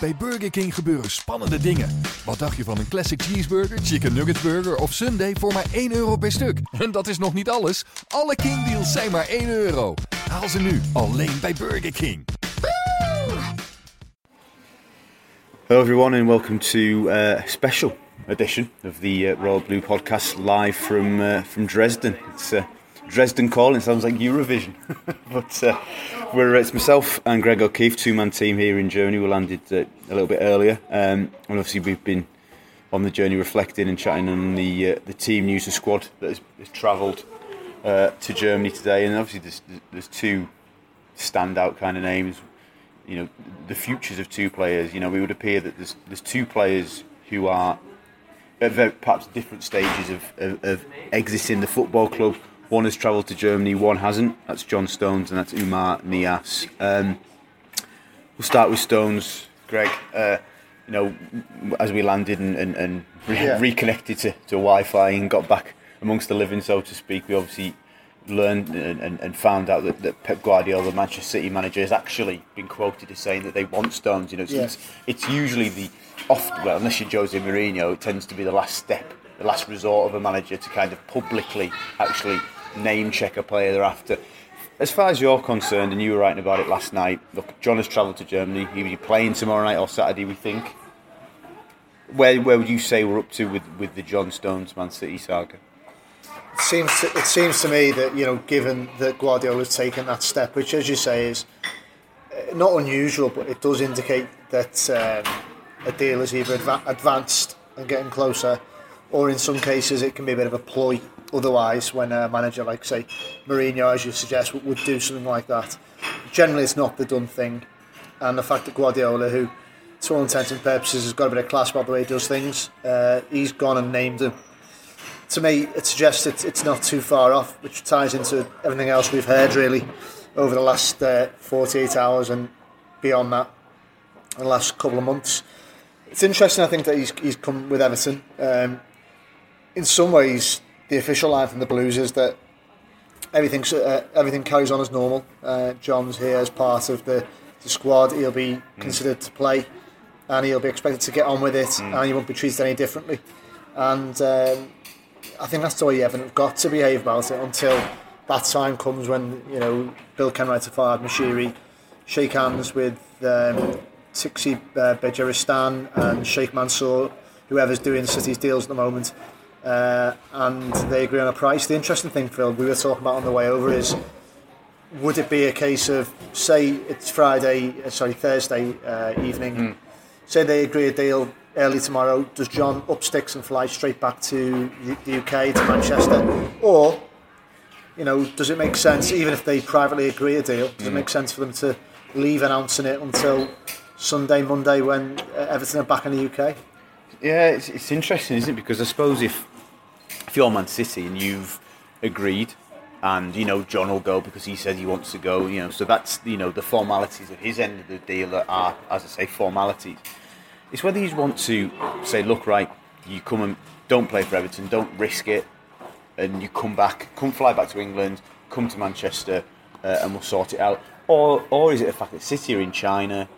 Bij Burger King gebeuren spannende dingen. Wat dacht je van een classic cheeseburger, chicken nugget burger of sundae voor maar 1 euro per stuk? En dat is nog niet alles. Alle King deals zijn maar 1 euro. Haal ze nu alleen bij Burger King. Hello, everyone, and welcome to uh, a special edition of the uh, Royal Blue podcast live from uh, from Dresden. It's uh, Dresden calling. Sounds like Eurovision, but uh, we're it's myself and Greg O'Keefe, two man team here in Germany. We landed uh, a little bit earlier, um, and obviously we've been on the journey reflecting and chatting on the uh, the team news the squad that has, has travelled uh, to Germany today. And obviously there's, there's two standout kind of names. You know, the futures of two players. You know, it would appear that there's there's two players who are at very, perhaps different stages of, of, of exiting the football club. One has travelled to Germany, one hasn't. That's John Stones and that's Oumar Niasse. Um, we'll start with Stones, Greg. Uh, you know, as we landed and, and, and re- Yeah. reconnected to, to Wi-Fi and got back amongst the living, so to speak, we obviously learned and, and, and found out that, that Pep Guardiola, the Manchester City manager, has actually been quoted as saying that they want Stones. You know, it's, Yeah. it's, it's usually the off well, unless you're Jose Mourinho, it tends to be the last step, the last resort of a manager to kind of publicly actually name check a player they're after. As far as you're concerned, and you were writing about it last night, look, John has travelled to Germany. He'll be playing tomorrow night or Saturday, we think. Where, where would you say we're up to with, with the John Stones Man City saga? It seems to, it seems to me that you know, given that Guardiola's taken that step, which, as you say, is uh, not unusual, but it does indicate that um, a deal is either adva- advanced and getting closer, or in some cases it can be a bit of a ploy. Otherwise, when a manager like say Mourinho, as you suggest, would, would do something like that, generally it's not the done thing. And the fact that Guardiola, who to all intents and purposes has got a bit of class about the way he does things, uh, he's gone and named him to me, it suggests it's, it's not too far off, which ties into everything else we've heard really over the last uh, 48 hours and beyond that, the last couple of months. It's interesting, I think, that he's, he's come with Everton. Um, in some ways, the official line from the Blues is that everything's, uh, everything carries on as normal. Uh, John's here as part of the, the squad. He'll be considered to play and he'll be expected to get on with it and he won't be treated any differently. And um, I think that's the way Everton have got to behave about it until that time comes when you know Bill Kenwright, Farhad, Moshiri shake hands with um, Txiki uh, Begiristain and Sheikh Mansour, whoever's doing City's deals at the moment, uh, and they agree on a price. The interesting thing, Phil, we were talking about on the way over is would it be a case of say it's Friday, uh, sorry Thursday uh, evening, say they agree a deal early tomorrow, does John up sticks and fly straight back to the, UK to Manchester, or you know does it make sense even if they privately agree a deal? Does it make sense for them to leave announcing it until Sunday, Monday when uh, Everton are back in the UK? Yeah, it's, it's interesting, isn't it? Because I suppose if if you're Man City and you've agreed, and you know John will go because he says he wants to go, you know, so that's you know the formalities of his end of the deal that are, as I say, formalities. It's whether you want to say, look, right, you come and don't play for Everton, don't risk it, and you come back, come fly back to England, come to Manchester, uh, and we'll sort it out. Or, or is it the fact that City are in China?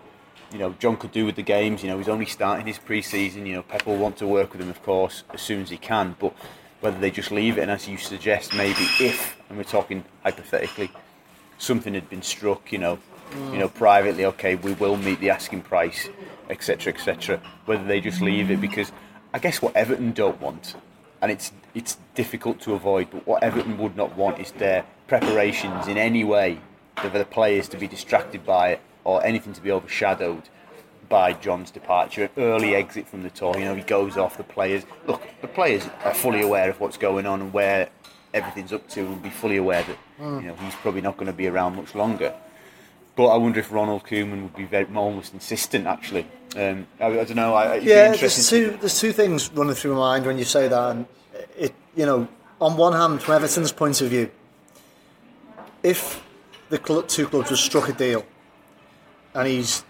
You know, John could do with the games. You know, he's only starting his pre-season. You know, Pep will want to work with him, of course, as soon as he can. But whether they just leave it, and as you suggest, maybe if, and we're talking hypothetically, something had been struck, you know, you know, privately, okay, we will meet the asking price, etc., etc. Whether they just leave it because I guess what Everton don't want, and it's it's difficult to avoid, but what Everton would not want is their preparations in any way for the players to be distracted by it or anything to be overshadowed by John's departure, early exit from the tour. You know, he goes off. The players look. The players are fully aware of what's going on and where everything's up to, and be fully aware that you know he's probably not going to be around much longer. but I wonder if Ronald Koeman would be very almost insistent. Actually, um, I, I don't know. I, Yeah, there's two there's two things running through my mind when you say that, and it you know, on one hand, from Everton's point of view, if the two clubs have struck a deal, and he's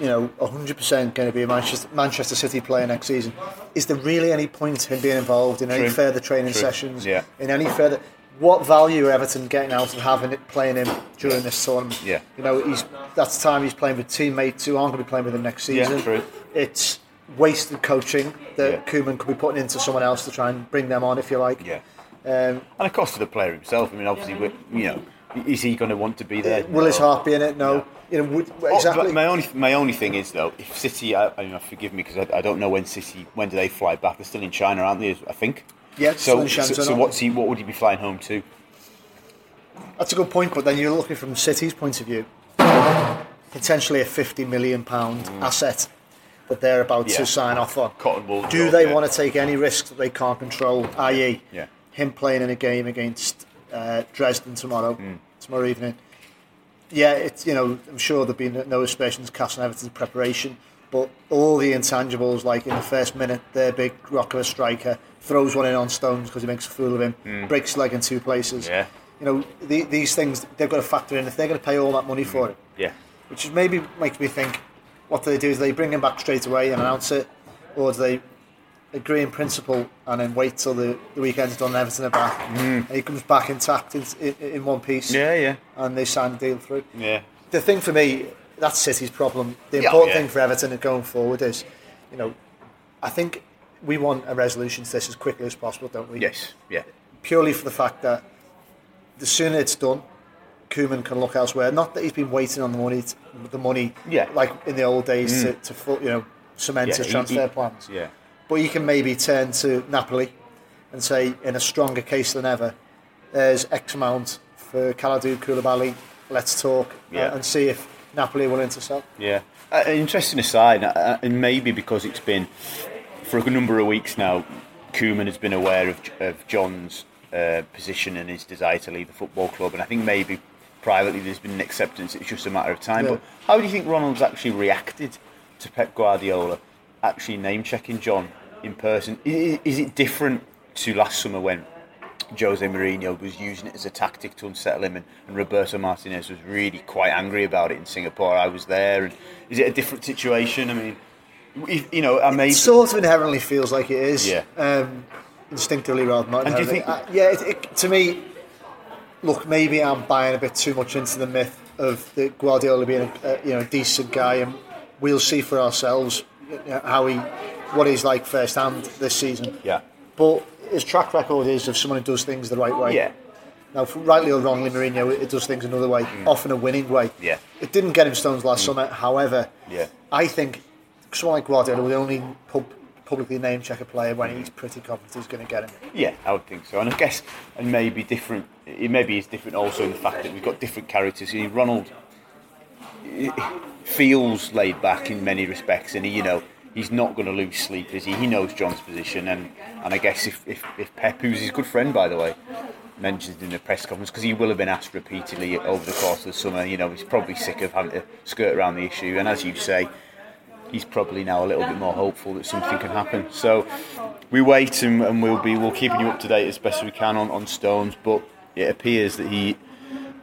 you know 100% going to be a Manchester Manchester City player next season, is there really any point in being involved in any True. further training True. sessions? Yeah. In any further. What value are Everton getting out of having it playing him during this tournament? Yeah. You know, he's that's the time he's playing with teammates who aren't going to be playing with him next Yeah, season. true. It's wasted coaching that Yeah. Koeman could be putting into someone else to try and bring them on, if you like. Yeah, Um, and of course to the player himself. I mean, obviously, you know, is he going to want to be there? will his heart be in it? No. You know, would, Oh, exactly. but my only my only thing is though, if City, I, I mean, forgive me because I, I don't know when City when do they fly back? They're still in China, aren't they? I think. Yeah, So, so, so what's he? What would he be flying home to? That's a good point, but then you're looking from City's point of view, potentially a fifty million pound asset that they're about Mm. Yeah. to sign off on. Cotton wool Do they yeah. want to take any risks that they can't control? I.e., Yeah. him playing in a game against uh, Dresden tomorrow, Mm. Tomorrow evening. Yeah, it's you know I'm sure there'll be no- aspersions cast on Everton's preparation, but all the intangibles like in the first minute, their big rock of a striker throws one in on Stones because he makes a fool of him, breaks his leg in two places. Mm. Yeah. You know the, these things they've got to factor in if they're going to pay all that money for it, Yeah, which is maybe makes me think, what do they do? Do they bring him back straight away and announce it, or do they agree in principle and then wait till the, the weekend's done and Everton are back and he comes back intact in, in, in one piece Mm. yeah, yeah, and they sign the deal through? yeah. The thing for me, that's City's problem. The important yeah. thing for Everton going forward is, you know, I think we want a resolution to this as quickly as possible, don't we? Yes, yeah, Purely for the fact that the sooner it's done, Koeman can look elsewhere. Not that he's been waiting on the money, t the money, Yeah. Mm. like in the old days to, to you know cement yeah. his he- transfer he- plans. Yeah, But you can maybe turn to Napoli and say, in a stronger case than ever, there's X amount for Kalidou Koulibaly. Let's talk uh, and see if Napoli are willing to sell. yeah. Uh, interesting aside, uh, and maybe because it's been for a number of weeks now, Koeman has been aware of, of John's uh, position and his desire to leave the football club, and I think maybe privately there's been an acceptance. It's just a matter of time. Yeah. But how do you think Ronald's actually reacted to Pep Guardiola actually name checking John in person? I- i- Is it different to last summer when Jose Mourinho was using it as a tactic to unsettle him, and, and Roberto Martinez was really quite angry about it in Singapore. I was there, and is it a different situation? I mean, if, you know, I may. It sort of inherently feels like it is. Yeah. Um, instinctively rather than not And do you think- Uh, yeah, it, it, to me, look, maybe I'm buying a bit too much into the myth of the Guardiola being a, a you know decent guy, and we'll see for ourselves how he, what he's like firsthand this season. yeah, But his track record is of someone who does things the right way. yeah, Now, rightly or wrongly, Mourinho it does things another way, often a winning way. Mm. Yeah. It didn't get him stones last summer. However, Yeah. I think someone like Guardiola will only pub- publicly name check a player when he's pretty confident he's going to get him. yeah. I would think so, and I guess, and maybe different. It maybe is different also in the fact that we've got different characters. You know, Ronald feels laid back in many respects, and he, you know. He's not going to lose sleep, is he? He knows John's position, and, and I guess if, if, if Pep, who's his good friend by the way, mentioned in the press conference because he will have been asked repeatedly over the course of the summer. You know, he's probably sick of having to skirt around the issue, and as you say, he's probably now a little bit more hopeful that something can happen. So we wait, and, and we'll be we'll keeping you up to date as best we can on, on Stones. But it appears that he,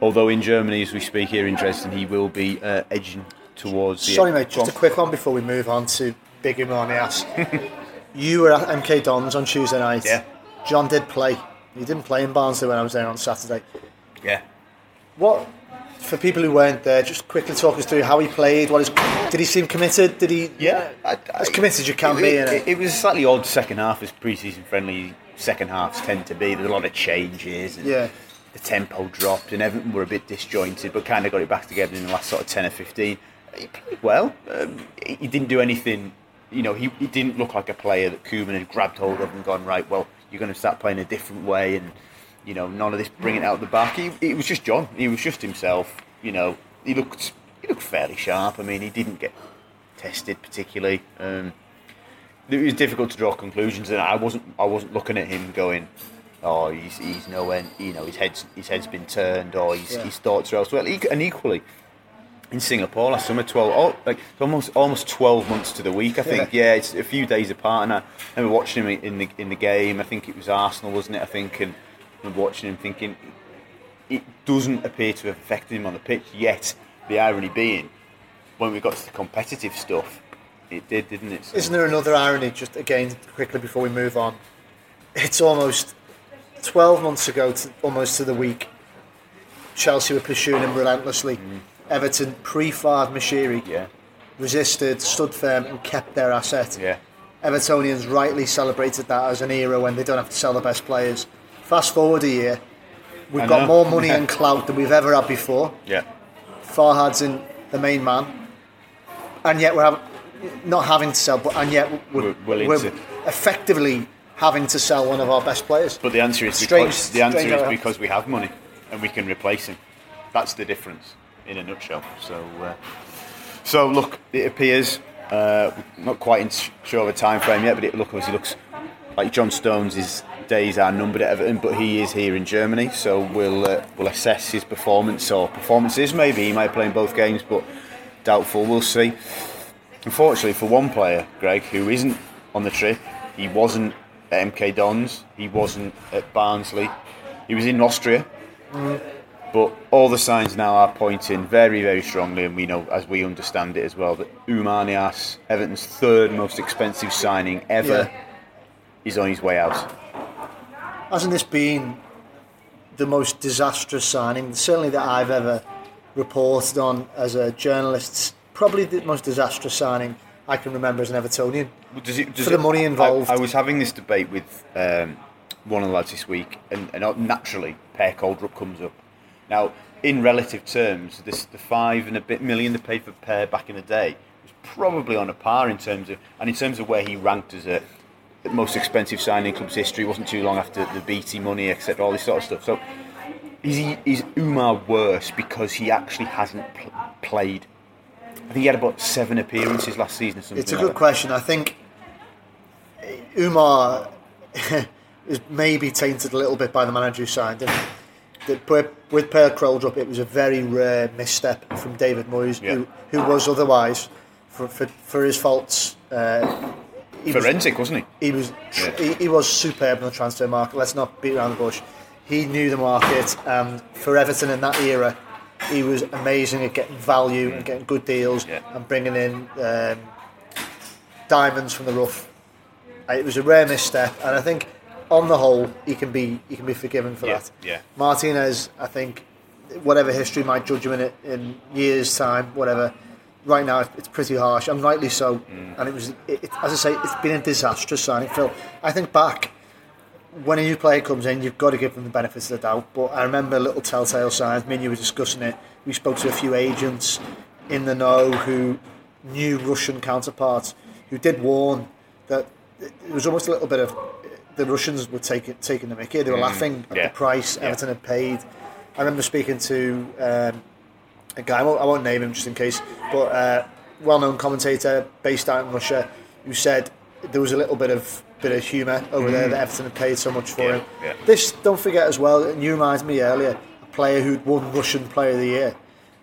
although in Germany as we speak here in Dresden, he will be uh, edging towards. The, Sorry, mate, just a quick one before we move on to Big him on the ass. you were at MK Dons on Tuesday night. Yeah. John did play. He didn't play in Barnsley when I was there on Saturday. Yeah. What, for people who weren't there, just quickly talk us through how he played. What is? Did he seem committed? Did he? Yeah, I, as committed as you can it, be. It, it, it was a slightly odd second half, as pre-season friendly second halves tend to be. There's a lot of changes. And Yeah. The tempo dropped, and everything were a bit disjointed, but kind of got it back together in the last sort of ten or fifteen. He played well. Um, he didn't do anything. You know, he, he didn't look like a player that Koeman had grabbed hold of and gone right. Well, you're going to start playing a different way, and you know, none of this bringing out the back. He, it was just John. He was just himself. You know, he looked he looked fairly sharp. I mean, he didn't get tested particularly. Um, it was difficult to draw conclusions, and I wasn't I wasn't looking at him going, oh, he's he's no end. You know, his head's his head's been turned, or his, Yeah. his thoughts are elsewhere. And equally, in Singapore last summer. Twelve, oh, like almost almost twelve months to the week. I think. Yeah. it's a few days apart. And I remember watching him in the in the game. I think it was Arsenal, wasn't it? I think, and I remember watching him thinking it doesn't appear to have affected him on the pitch yet. The irony being, when we got to the competitive stuff, it did, didn't it? So- Isn't there another irony, just again, quickly before we move on? It's almost 12 months ago, to, almost to the week, Chelsea were pursuing him relentlessly. Mm. Everton, pre Farhad Moshiri, yeah, resisted, stood firm, and kept their asset. yeah, Evertonians rightly celebrated that as an era when they don't have to sell the best players. Fast forward a year, we've I got know. more money and clout than we've ever had before. yeah. Farhad's in the main man, and yet we're having, not having to sell, but and yet we're, We're willing we're to. effectively having to sell one of our best players. But the answer is Strange- because the answer is because we have money and we can replace him. That's the difference in a nutshell. So, uh, so look, it appears uh, not quite in sure of a time frame yet, but it look obviously looks like John Stones' his days are numbered at Everton, but he is here in Germany, so we'll uh, we'll assess his performance or performances. Maybe he might play in both games, but doubtful. We'll see. Unfortunately, for one player, Greg, who isn't on the trip, he wasn't at MK Dons, he wasn't at Barnsley, he was in Austria. But all the signs now are pointing very, very strongly, and we know, as we understand it as well, that Oumar Niasse, Everton's third most expensive signing ever, Yeah. is on his way out. Hasn't this been the most disastrous signing, certainly that I've ever reported on as a journalist? Probably the most disastrous signing I can remember as an Evertonian. Does it, does For the money involved. I, I was having this debate with um, one of the lads this week, and, and naturally, Per Kroldrup comes up. Now, in relative terms, this the five and a bit million they paid for Per back in the day was probably on a par in terms of, and in terms of where he ranked as a the most expensive signing in club's history. It wasn't too long after the BT money, etc. All this sort of stuff. So, is he is Oumar worse because he actually hasn't pl- played? I think he had about seven appearances last season. Or something It's a good question. I think Oumar is maybe tainted a little bit by the manager who signed him. That with- Per Kroldrup, it was a very rare misstep from David Moyes, Yeah. who, who was otherwise, for, for, for his faults, uh, he was- Forensic, wasn't he? he was Yeah. he, he was superb in the transfer market. Let's not beat around the bush. He knew the market, and for Everton in that era, he was amazing at getting value and getting good deals Yeah. and bringing in um, diamonds from the rough. Uh, It was a rare misstep, and I think on the whole, he can be he can be forgiven for Yeah, that. yeah. Martinez, I think, whatever history might judge him in it in years' time, whatever. Right now, it's pretty harsh, and rightly so. Mm. And it was, it, it- as I say, it's been a disastrous signing. Phil, I think back when a new player comes in, you've got to give them the benefits of the doubt. But I remember a little telltale signs. Me and you were discussing it. We spoke to a few agents in the know who knew Russian counterparts who did warn that it was almost a little bit of the Russians were taking taking the mickey. They were laughing at yeah. the price Yeah. Everton had paid. I remember speaking to um, a guy. I won't, I won't name him just in case, but uh, well-known commentator based out in Russia who said there was a little bit of bit of humour over there that Everton had paid so much for Mm. Yeah, him. yeah. This don't forget as well. And you reminded me earlier a player who'd won Russian Player of the Year.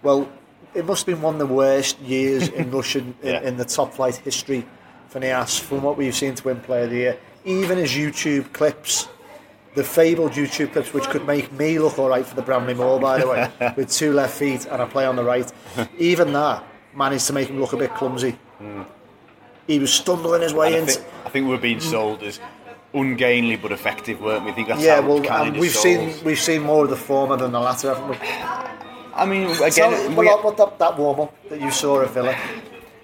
Well, it must have been one of the worst years in Russian in, Yeah. in the top flight history for Niasse from what we've seen to win Player of the Year. Even his YouTube clips, the fabled YouTube clips, which could make me look all right for the Bramley Moore, by the way, with two left feet and I play on the right. Even that managed to make him look a bit clumsy. He was stumbling his way And I, into. think, I think we're being sold as ungainly but effective, weren't we? I think that's Yeah, well, kind um, of we've sold. seen we've seen more of the former than the latter, haven't we? I mean, again, Tell, we- what, what that, that warm up that you saw at Villa.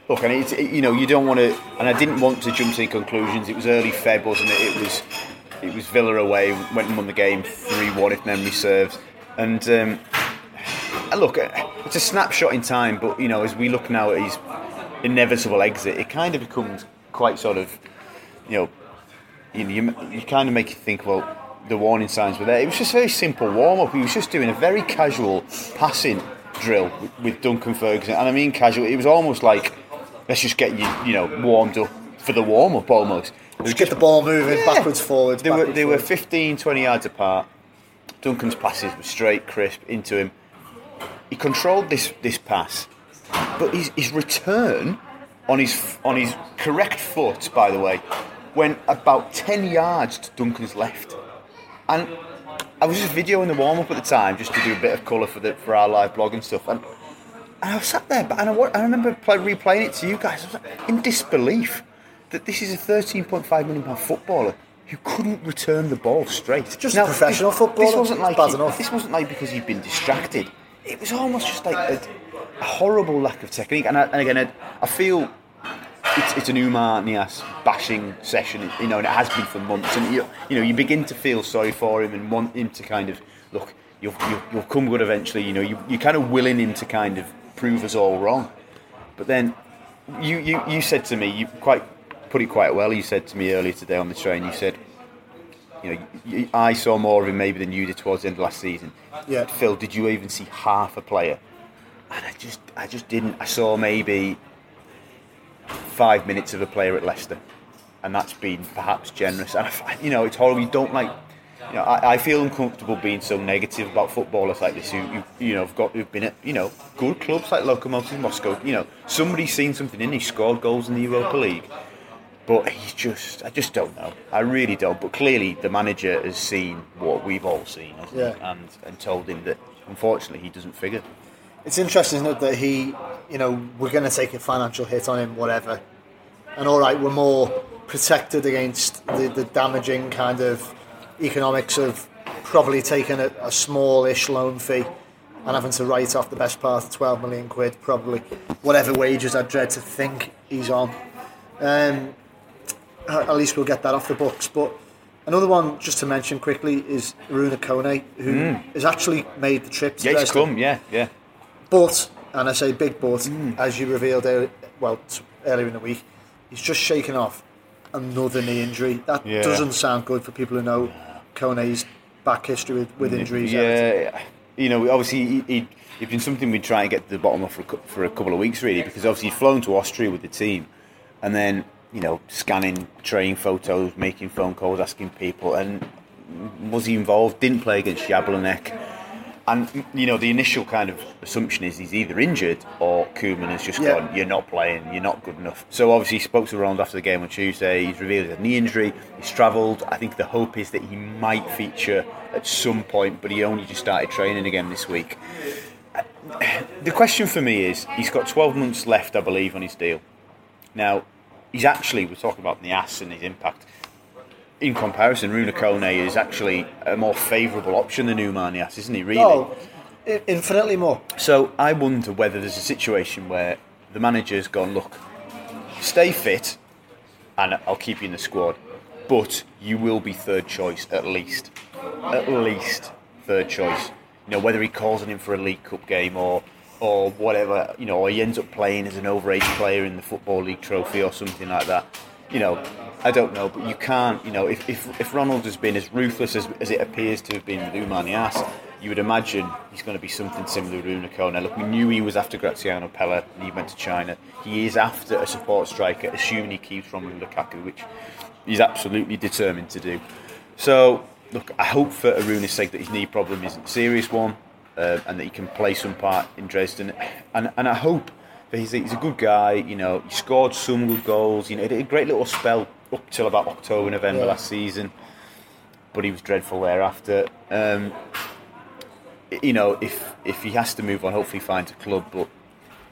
look, and it, you know, you don't want to, and I didn't want to jump to any conclusions. It was early Feb, wasn't it? It was, it was Villa away, went and won the game three one, if memory serves. And um, look, it's a snapshot in time, but you know, as we look now at his inevitable exit, it kind of becomes quite sort of, you know, you, you, you kind of make you think, well, the warning signs were there. It was just a very simple warm up. He was just doing a very casual passing drill with, with Duncan Ferguson, and I mean casual. It was almost like let's just get you, you know, warmed up for the warm up almost. Just get the ball moving Yeah. backwards, forwards. they were backwards, they were forwards. 15, 20 yards apart. Duncan's passes were straight, crisp into him. He controlled this this pass but his, his return on his on his correct foot, by the way, went about ten yards to Duncan's left, and I was just videoing the warm up at the time just to do a bit of colour for the for our live blog and stuff, and, and I sat there, but and I, I remember play, replaying it to you guys, I was like, in disbelief that this is a 13.5 million pound footballer. Who couldn't return the ball straight? Just a professional footballer. This wasn't like bad he- enough. this wasn't like because he'd been distracted. It was almost just like a, a horrible lack of technique. And, I, and again, I, I feel it's, it's an Oumar Niasse bashing session, you know, and it has been for months. And you, you know, you begin to feel sorry for him and want him to kind of look. You'll, you'll, you'll come good eventually. You know, you, you're kind of willing him to kind of prove us all wrong. But then you, you, you said to me, you quite put it quite well. You said to me earlier today on the train. You said, you know, you, I saw more of him maybe than you did towards the end of last season. Yeah. Phil, did you even see half a player? And I just, I just didn't. I saw maybe five minutes of a player at Leicester, and that's been perhaps generous. And I, you know, it's horrible. You don't like. You know, I, I feel uncomfortable being so negative about footballers like this who, who you know have got who've been at you know good clubs like Lokomotiv Moscow. You know, somebody's seen something in. He scored goals in the Europa League, but he's just I just don't know. I really don't. But clearly, the manager has seen what we've all seen, hasn't he? Yeah. and and told him that unfortunately he doesn't figure. It's interesting, isn't it, that he, you know, we're going to take a financial hit on him, whatever. And all right, we're more protected against the, the damaging kind of economics of probably taking a, a smallish loan fee and having to write off the best part of 12 million quid, probably. Whatever wages I dread to think he's on. Um, at least we'll get that off the books. But another one, just to mention quickly, is Arouna Kone, who has actually made the trip to Yeah, he's come. Yeah, yeah. But, and I say big but, Mm. as you revealed earlier, well, earlier in the week, he's just shaken off another knee injury. That Yeah. doesn't sound good for people who know Kone's back history with, with injuries. Yeah, you know, obviously he, he, it's been something we'd try and get to the bottom of for a, for a couple of weeks, really, because obviously he'd flown to Austria with the team, and then you know, scanning training photos, making phone calls, asking people, and was he involved? Didn't play against Jablonec. And you know the initial kind of assumption is he's either injured or Koeman has just Yeah. gone. You're not playing. You're not good enough. So obviously he spoke to Ronald after the game on Tuesday. He's revealed a knee injury. He's travelled. I think the hope is that he might feature at some point, but he only just started training again this week. The question for me is he's got 12 months left, I believe, on his deal. Now he's actually we're talking about the ass and his impact. In comparison, Arouna Kone is actually a more favourable option than Oumar Niasse, isn't he? Really. Oh, infinitely more. So I wonder whether there's a situation where the manager's gone, look, stay fit, and I'll keep you in the squad, but you will be third choice at least, at least third choice. You know whether he calls on him for a League Cup game or or whatever, you know, or he ends up playing as an overage player in the Football League Trophy or something like that. You know, I don't know, but you can't. You know, if if, if Ronald has been as ruthless as, as it appears to have been with Oumar Niasse, you would imagine he's going to be something similar to Unico. Now, look, we knew he was after Graziano Pellè and he went to China. He is after a support striker, assuming he keeps Romelu Lukaku, which he's absolutely determined to do. So, look, I hope for Arouna's sake that his knee problem isn't a serious one uh, and that he can play some part in Dresden. And, and I hope he's, he's a good guy, you know, he scored some good goals, you know, he had a great little spell up till about October, November Yeah. last season, but he was dreadful thereafter. Um, you know, if if he has to move on, hopefully he finds a club. But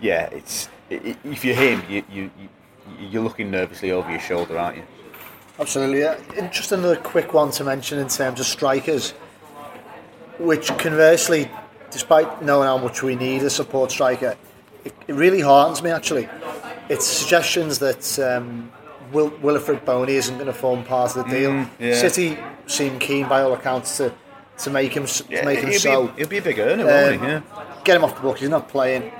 yeah, it's if you're him, you, you, you you're looking nervously over your shoulder, aren't you? Absolutely. Yeah. Just another quick one to mention in terms of strikers, which conversely, despite knowing how much we need a support striker, it, it really heartens me actually. It's suggestions that um, Will, Wilfried Bony isn't going to form part of the deal. Mm, yeah. City seem keen by all accounts to, to make him s to make him so. be, he'll be a big earner, won't Um, he? Yeah. Get him off the book. He's not playing.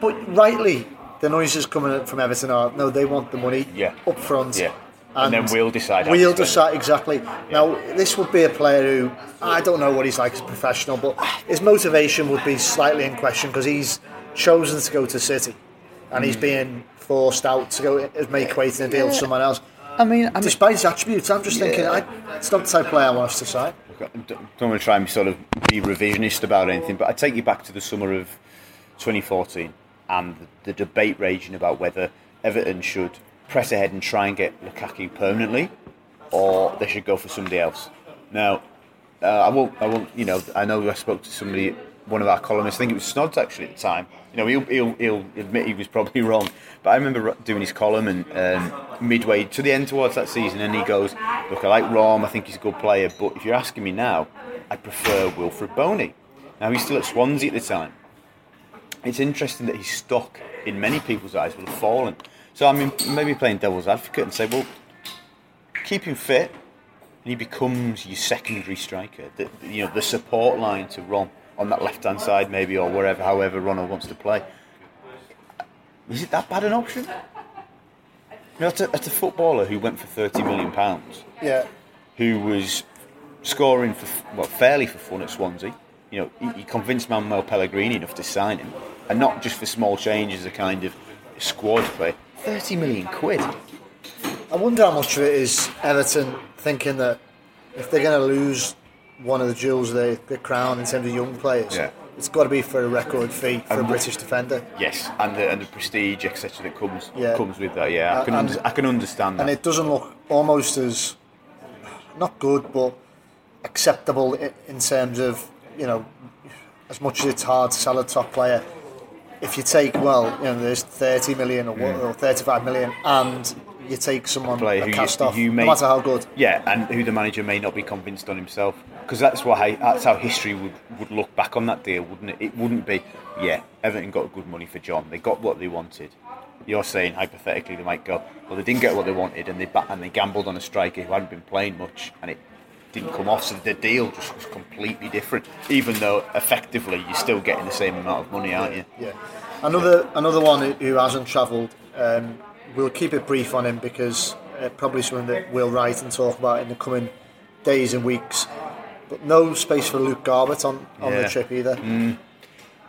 But rightly, the noises coming from Everton are no, they want the money Yeah. up front. Yeah. And then we'll decide We'll decide exactly. Now, this would be a player who I don't know what he's like as a professional, but his motivation would be slightly in question because he's chosen to go to City, and Hmm. he's being forced out to go as make way to the deal with someone else. I mean, I mean, Despite his attributes, I'm just thinking I, it's not the type of player I want us to sign. I don't want to try and be sort of be revisionist about anything, but I take you back to the summer of 2014. and the, the debate raging about whether Everton should press ahead and try and get Lukaku permanently, or they should go for somebody else. Now, uh, I won't. I won't. You know, I know I spoke to somebody, one of our columnists. I think it was Snods actually at the time. You know, he'll, he'll, he'll admit he was probably wrong, but I remember doing his column and um, midway to the end towards that season, and he goes, "Look, I like Rom. I think he's a good player, but if you're asking me now, I prefer Wilfried Bony." Now he's still at Swansea at the time. It's interesting that his stock, in many people's eyes, will have fallen. So I mean, maybe playing devil's advocate and say, well, keep him fit, and he becomes your secondary striker. The, you know, the support line to Ron on that left hand side, maybe, or wherever, however Ronald wants to play. Is it that bad an option? You know, a, a footballer who went for thirty million pounds, Yeah. who was scoring for well fairly for fun at Swansea. You know, he, he convinced Manuel Pellegrini enough to sign him, and not just for small changes, a kind of squad play. Thirty million quid. I wonder how much of it is Everton thinking that if they're going to lose one of the jewels they the crown in terms of young players, Yeah. it's got to be for a record fee for a British defender. Yes, and the, and the prestige, etc., that comes Yeah. comes with that. Yeah, I Uh, can and- under, I can understand that. And it doesn't look almost as not good, but acceptable in terms of you know, as much as it's hard to sell a top player. If you take well, you know, there's 30 million or, what, or 35 million, and you take someone Player a who you- cast off, you no matter how good. Yeah, and who the manager may not be convinced on himself, because that's why that's how history would, would look back on that deal, wouldn't it? It wouldn't be, yeah, Everton got good money for John. They got what they wanted. You're saying hypothetically they might go, well, they didn't get what they wanted, and they and they gambled on a striker who hadn't been playing much, and it didn't come off. So the deal just was completely different. Even though effectively you're still getting the same amount of money, aren't you? Yeah. Another another one who- who hasn't travelled. Um, we'll keep it brief on him because uh, probably something that we'll write and talk about in the coming days and weeks. But no space for Luke Garbutt on, on Yeah. the trip either. Mm.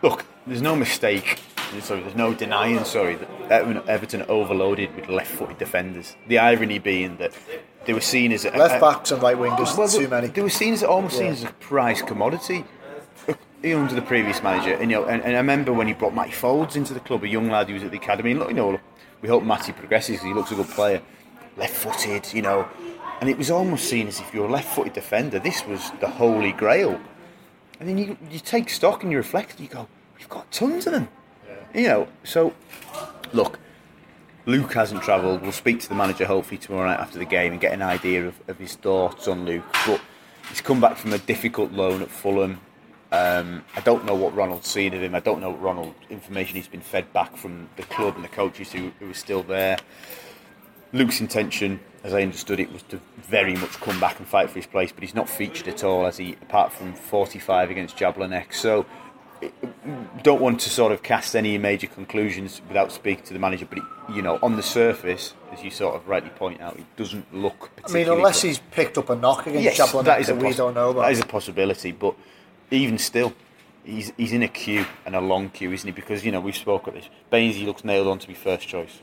Look, there's no mistake. Sorry, there's no denying. Sorry, that Everton, overloaded with left-footed defenders. The irony being that they were seen as a, Left backs and right wingers, well, too many. They were seen as almost seen as a prize commodity under the previous manager. And, you know, and, and I remember when he brought Matty Foulds into the club, a young lad who was at the academy. And look, you know, we hope Matty progresses. He looks a good player, left-footed, you know. And it was almost seen as if you're a left-footed defender. This was the holy grail. And then you, you take stock and you reflect and you go, we've got tons of them. You know, so look, Luke hasn't travelled. We'll speak to the manager hopefully tomorrow night after the game and get an idea of, of his thoughts on Luke. But he's come back from a difficult loan at Fulham. Um, I don't know what Ronald's seen of him. I don't know what Ronald information he's been fed back from the club and the coaches who, who are still there. Luke's intention, as I understood it, was to very much come back and fight for his place, but he's not featured at all, as he apart from 45 against Jablonec. So, eh, don't want to sort of cast any major conclusions without speaking to the manager. But it, you know, on the surface, as you sort of rightly point out, it doesn't look. I mean, unless good. he's picked up a knock against Yes, Jablonec that is a that we poss- don't know about. That is a possibility, but even still, he's he's in a queue and a long queue, isn't he? Because you know we've spoken this. Bainesy looks nailed on to be first choice.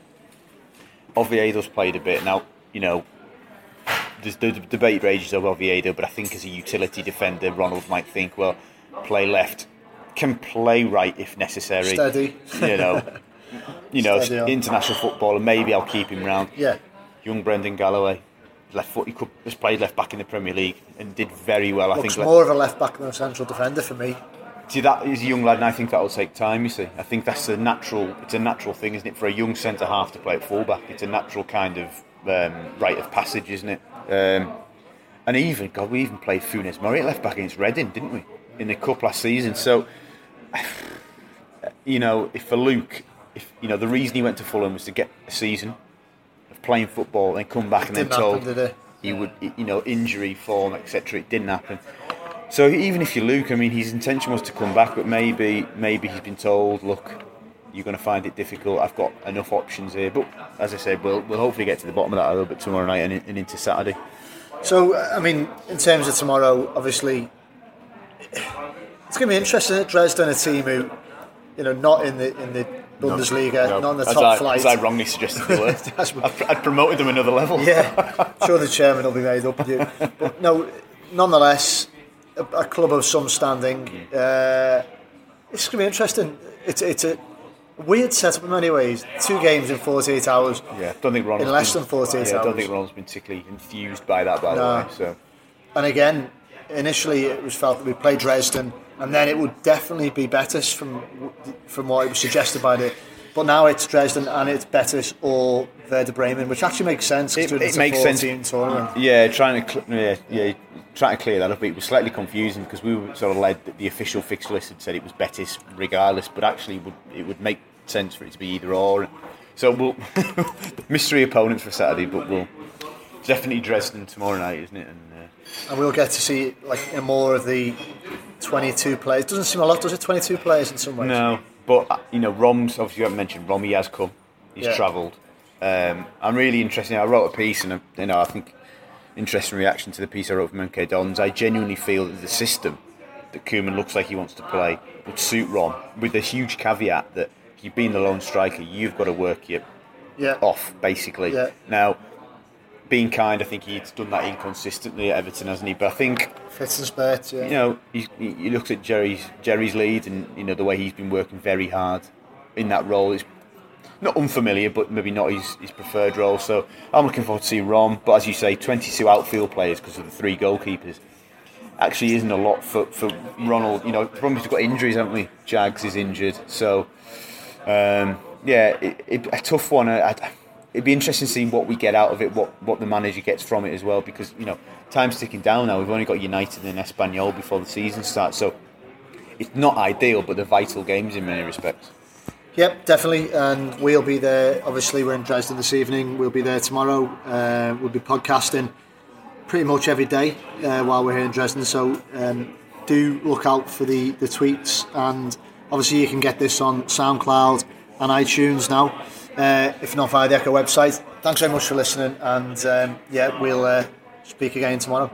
Oviedo's played a bit now. You know, the the debate rages over Oviedo, but I think as a utility defender, Ronald might think, well, play left, can play right if necessary. Steady. You know, you know, international footballer. Maybe I'll keep him round yeah. young Brendan Galloway, left foot. He could, has played left back in the Premier League and did very well. I think. more of a left back than a central defender for me. See, that is a young lad, and I think that will take time. You see, I think that's a natural. It's a natural thing, isn't it, for a young centre half to play at fullback? It's a natural kind of um, rite of passage, isn't it? Um, and even God, we even played Funes Mori at left back against Reading, didn't we, in the cup last season? So, you know, if for Luke, if you know, the reason he went to Fulham was to get a season of playing football, then come back and then told happen, it? he would, you know, injury, form, etc. It didn't happen. So even if you Luke, I mean, his intention was to come back, but maybe, maybe he's been told, look, you're going to find it difficult. I've got enough options here. But as I said, we'll, we'll hopefully get to the bottom of that a little bit tomorrow night and, and into Saturday. So, I mean, in terms of tomorrow, obviously, it's going to be interesting. At Dresden, a team who, you know, not in the in the Bundesliga, No, not in the as top I, flight. As I wrongly suggested the word. I've, I've promoted them another level. Yeah, sure the chairman will be made up with you. But no, nonetheless, a, a club of some standing. Uh, it's going to be interesting. It's it's a weird setup in many ways. Two games in 48 hours. Yeah, don't think Ronald's In less been- than 48 yeah, I don't think Ronald's been particularly enthused by that, by No. the way. So And again, initially it was felt that we played Dresden, and then it would definitely be Betis from from what it was suggested by the. But now it's Dresden and it's Betis or Werder Bremen, which actually makes sense. It- it makes sense. 14 Tournament. yeah, trying to yeah, yeah, trying to clear that up. It was slightly confusing because we were sort of led that the official fixture list had said it was Betis regardless, but actually it would it would make sense for it to be either or. So we'll mystery opponents for Saturday, but we'll definitely Dresden tomorrow night, isn't it? And uh, And we'll get to see like more of the 22 players. Doesn't seem a lot, does it? 22 players in some ways. No, but uh, you know, Rom's obviously you haven't mentioned Rom. He has come. He's Yeah. travelled. Um, I'm really interested. I wrote a piece, and you know, I think interesting reaction to the piece I wrote from MK Dons. I genuinely feel that the system that Koeman looks like he wants to play would suit Rom, with the huge caveat that if you've been the lone striker, you've got to work your Yeah. off basically. Yeah. Now, being kind, I think he's done that inconsistently at Everton, hasn't he? But I think Fits and spurts, yeah. you know, he, he he looks at Jerry's Jerry's lead and you know the way he's been working very hard in that role. It's not unfamiliar, but maybe not his, his preferred role. So I'm looking forward to seeing Rom. But as you say, 22 outfield players because of the three goalkeepers actually isn't a lot for, for Ronald. You know, Rom's got injuries, haven't we? Jags is injured, so um, yeah, it, it, a tough one. I, I, it'd be interesting seeing what we get out of it, what what the manager gets from it as well, because you know time's ticking down now. We've only got United and Espanyol before the season starts, so it's not ideal, but they're vital games in many respects. Yep, definitely. And we'll be there. Obviously, we're in Dresden this evening. We'll be there tomorrow. Uh, we'll be podcasting pretty much every day uh, while we're here in Dresden. So um, do look out for the, the tweets. And obviously, you can get this on SoundCloud and iTunes now, uh, if not via the Echo website. Thanks very much for listening. And um, yeah, we'll uh, speak again tomorrow.